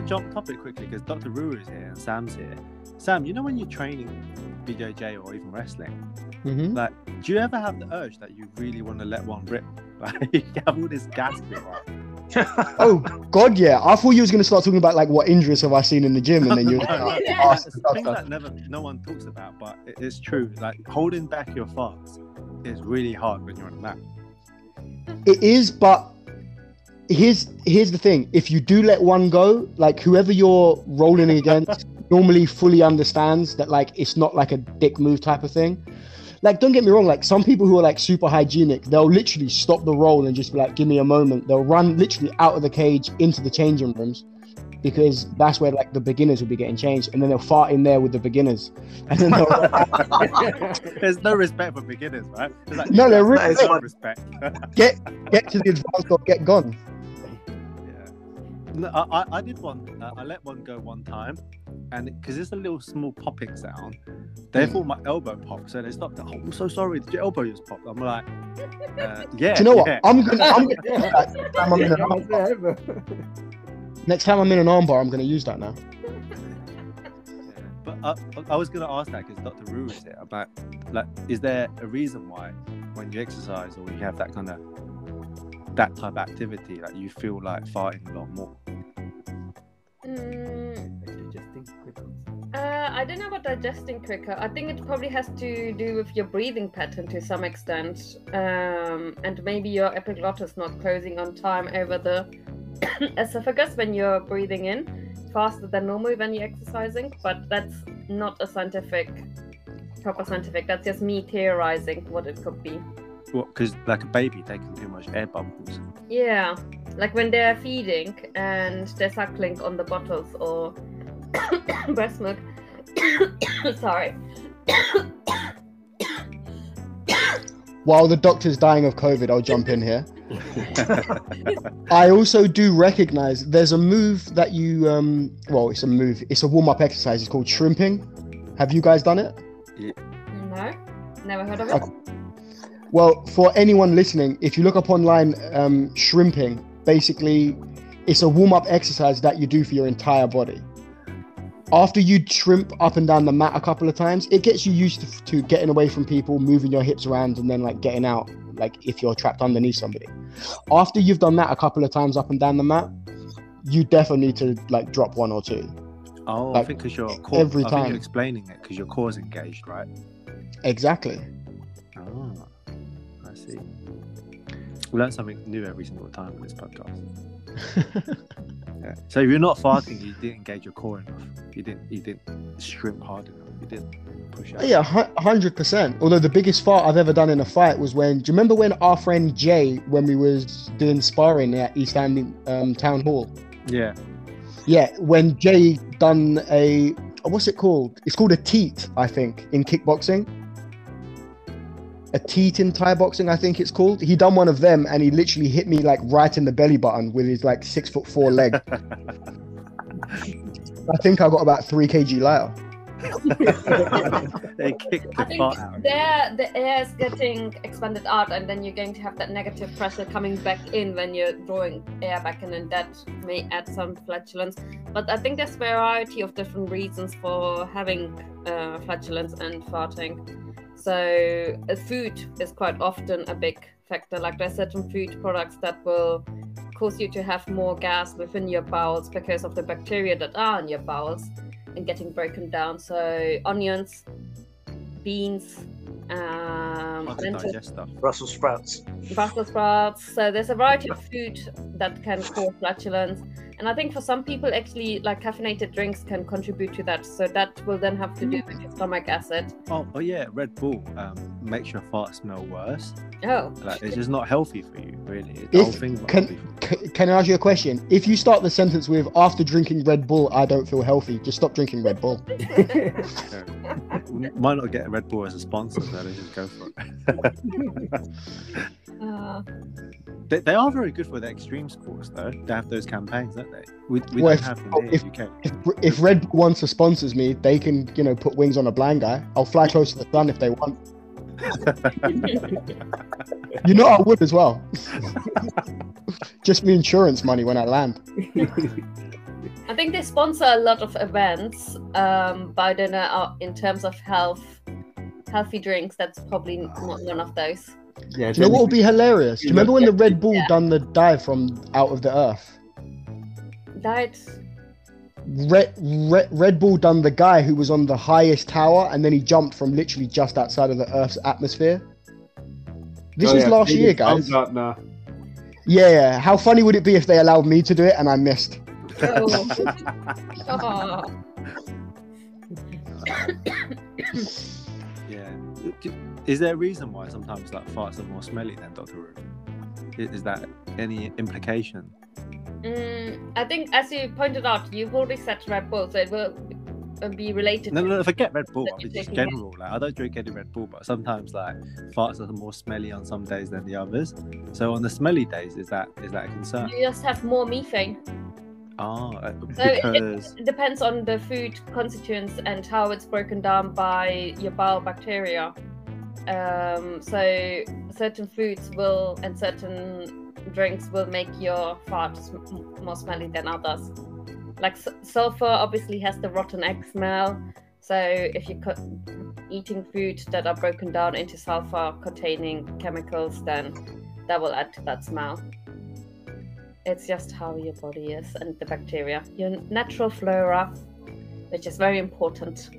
to jump topic quickly because Dr. Ruru is here and Sam's here. Sam, you know when you're training BJJ or even wrestling, Mhm. like, do you ever have the urge that you really want to let one rip? Like, you have all this gas built up. Oh God, yeah. I thought you was gonna start talking about like what injuries have I seen in the gym, and then you. No, no, like, no, ask things that never no one talks about, but it- it's true. Like holding back your farts is really hard when you're on the mat. It is, but here's here's the thing: if you do let one go, like whoever you're rolling against normally fully understands that like it's not like a dick move type of thing. Like, don't get me wrong. Like some people who are like super hygienic, they'll literally stop the roll and just be like, "Give me a moment." They'll run literally out of the cage into the changing rooms because that's where like the beginners will be getting changed, and then they'll fart in there with the beginners, and then they'll There's no respect for beginners, right? Like, No, there really there's isn't. no respect. get get to the advanced or get gone. No, I, I, I did one. Uh, I let one go one time, and because it's a little small popping sound, they Hmm. thought my elbow popped, so they stopped. Oh, I'm so sorry. Did your elbow just pop? I'm like, uh, yeah. Do you know what? yeah. I'm gonna. I'm gonna next time I'm in an arm bar. Next time I'm in an armbar, I'm gonna use that now. But uh, I was going to ask that because Dr. Rue is here about like, is there a reason why when you exercise or you have that kind of that type of activity, like you feel like farting a lot more? Uh, I don't know about digesting quicker. I think it probably has to do with your breathing pattern to some extent, um, and maybe your epiglottis not closing on time over the esophagus when you're breathing in faster than normal when you're exercising. But that's not a scientific, proper scientific. That's just me theorizing what it could be. Well, because like a baby taking too much air bubbles. Yeah, like when they're feeding and they're suckling on the bottles or breast milk. Sorry. While the doctor's dying of COVID, I'll jump in here. I also do recognize there's a move that you um well it's a move it's a warm-up exercise it's called shrimping have you guys done it No, never heard of it. Okay. well for anyone listening if you look up online um shrimping basically it's a warm-up exercise that you do for your entire body after you shrimp up and down the mat a couple of times it gets you used to, to getting away from people moving your hips around and then like getting out like if you're trapped underneath somebody after you've done that a couple of times up and down the mat you definitely need to like drop one or two Oh, I Like, think because your core, every I think time. you're explaining it because your core's engaged, right? exactly Oh, I see. We learn something new every single time in this podcast. Yeah. So if you're not farting, you didn't engage your core enough. You didn't. He didn't shrimp hard enough. He didn't push out. yeah 100% although the biggest fart i've ever done in a fight was when do you remember when our friend jay when we was doing sparring at east End um, town hall Yeah. yeah when jay done a what's it called it's called a teep i think in kickboxing a teep in thai boxing i think it's called he done one of them and he literally hit me like right in the belly button with his like six foot four leg i think i got about three kg lighter they kicked I the think fart out. there the air is getting expanded out, and then you're going to have that negative pressure coming back in when you're drawing air back in, and that may add some flatulence. But I think there's a variety of different reasons for having uh, flatulence and farting. So uh, food is quite often a big factor. Like there's certain food products that will cause you to have more gas within your bowels because of the bacteria that are in your bowels and getting broken down. So onions, beans, um, lentils. Brussels sprouts. Brussels sprouts. So there's a variety of food that can cause flatulence. And I think for some people, actually, like caffeinated drinks can contribute to that. So that will then have to do with your stomach acid. Oh, oh yeah, Red Bull um, makes your fart smell worse. Oh, Like it's just not healthy for you, really. The If- whole thing's not can- healthy for you. C- can I ask you a question? If you start the sentence with "After drinking Red Bull, I don't feel healthy," just stop drinking Red Bull. We Might not get Red Bull as a sponsor, so let's just go for it. uh, they, they are very good for the extreme sports, though. They have those campaigns, don't they? We, we Well, don't if- have them here if- in the UK. If, if Red Bull wants to sponsors me, they can, you know, put wings on a blind guy. I'll fly close to the sun if they want. You know, I would as well. Just me insurance money when I land. I think they sponsor a lot of events, um, but I don't know uh, in terms of health, healthy drinks. That's probably not one of those. Yeah. Do you know what would be hilarious? Do you remember when the Red Bull Yeah. done the dive from out of the Earth? Diet. Red, Red, Red Bull done the guy who was on the highest tower and then he jumped from literally just outside of the Earth's atmosphere. This Oh, was yeah, last David year, guys. Baumgartner. Yeah, yeah. How funny would it be if they allowed me to do it and I missed? Oh. Oh. Yeah. Is there a reason why sometimes like farts are more smelly than Doctor Who? Is that any implication? Mm, I think, as you pointed out, you've already said Red Bull, so it will be related. No, no, no forget Red Bull. I mean, just it. general. Like, I don't drink any Red Bull, but sometimes like farts are more smelly on some days than the others. So on the smelly days, is that is that a concern? You just have more methane. Oh, uh, So it- because It depends on the food constituents and how it's broken down by your bowel bacteria. Um, so certain foods will and certain drinks will make your fart sm- more smelly than others. Like sulfur obviously has the rotten egg smell. So if you're eating food that are broken down into sulfur containing chemicals, then that will add to that smell. It's just how your body is and the bacteria, your natural flora, which is very important.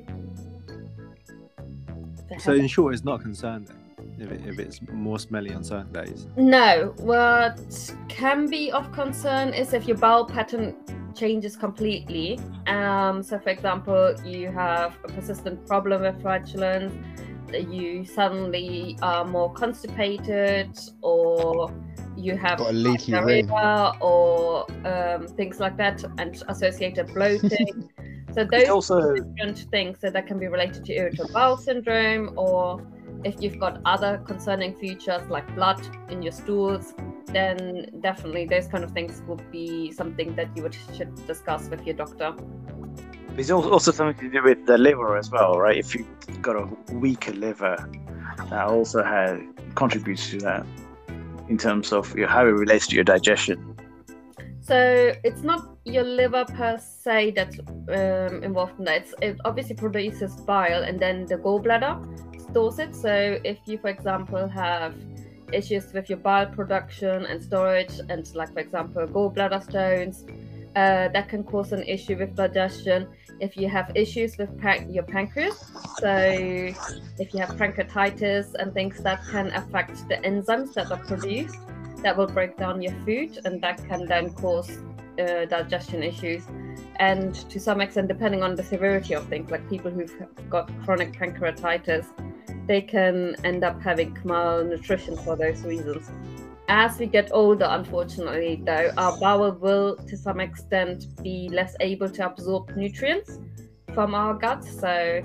So in short, it's not a concern then if, it, if it's more smelly on certain days. No, what can be of concern is if your bowel pattern changes completely. Um, so, for example, you have a persistent problem with flatulence, you suddenly are more constipated, or you have Got a leaky ring. diarrhea, or um, things like that, and associated bloating. so, those It's also different things so that can be related to irritable bowel syndrome or if you've got other concerning features like blood in your stools then definitely those kind of things would be something that you would should discuss with your doctor It's also something to do with the liver as well, right? If you've got a weaker liver, that also has contributes to that in terms of your, how it relates to your digestion. so it's not your liver per se that's um, involved in that it's, it obviously produces bile and then the gallbladder stores it so if you for example have issues with your bile production and storage and like for example gallbladder stones uh, that can cause an issue with digestion. If you have issues with pan- your pancreas so if you have pancreatitis and things that can affect the enzymes that are produced that will break down your food and that can then cause uh, digestion issues. And to some extent depending on the severity of things like people who've got chronic pancreatitis they can end up having malnutrition for those reasons. As we get older unfortunately though our bowel will to some extent be less able to absorb nutrients from our gut. So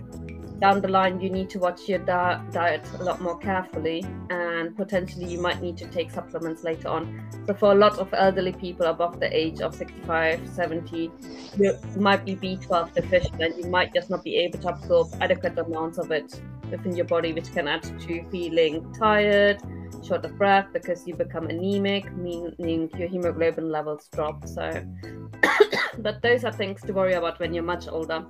down the line you need to watch your di- diet a lot more carefully and potentially you might need to take supplements later on. So for a lot of elderly people above the age of 65 70 you might be b12 deficient and you might just not be able to absorb adequate amounts of it within your body which can add to feeling tired short of breath because you become anemic meaning your hemoglobin levels drop so. But those are things to worry about when you're much older.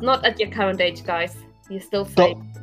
Not at your current age guys. You're still safe. Doc-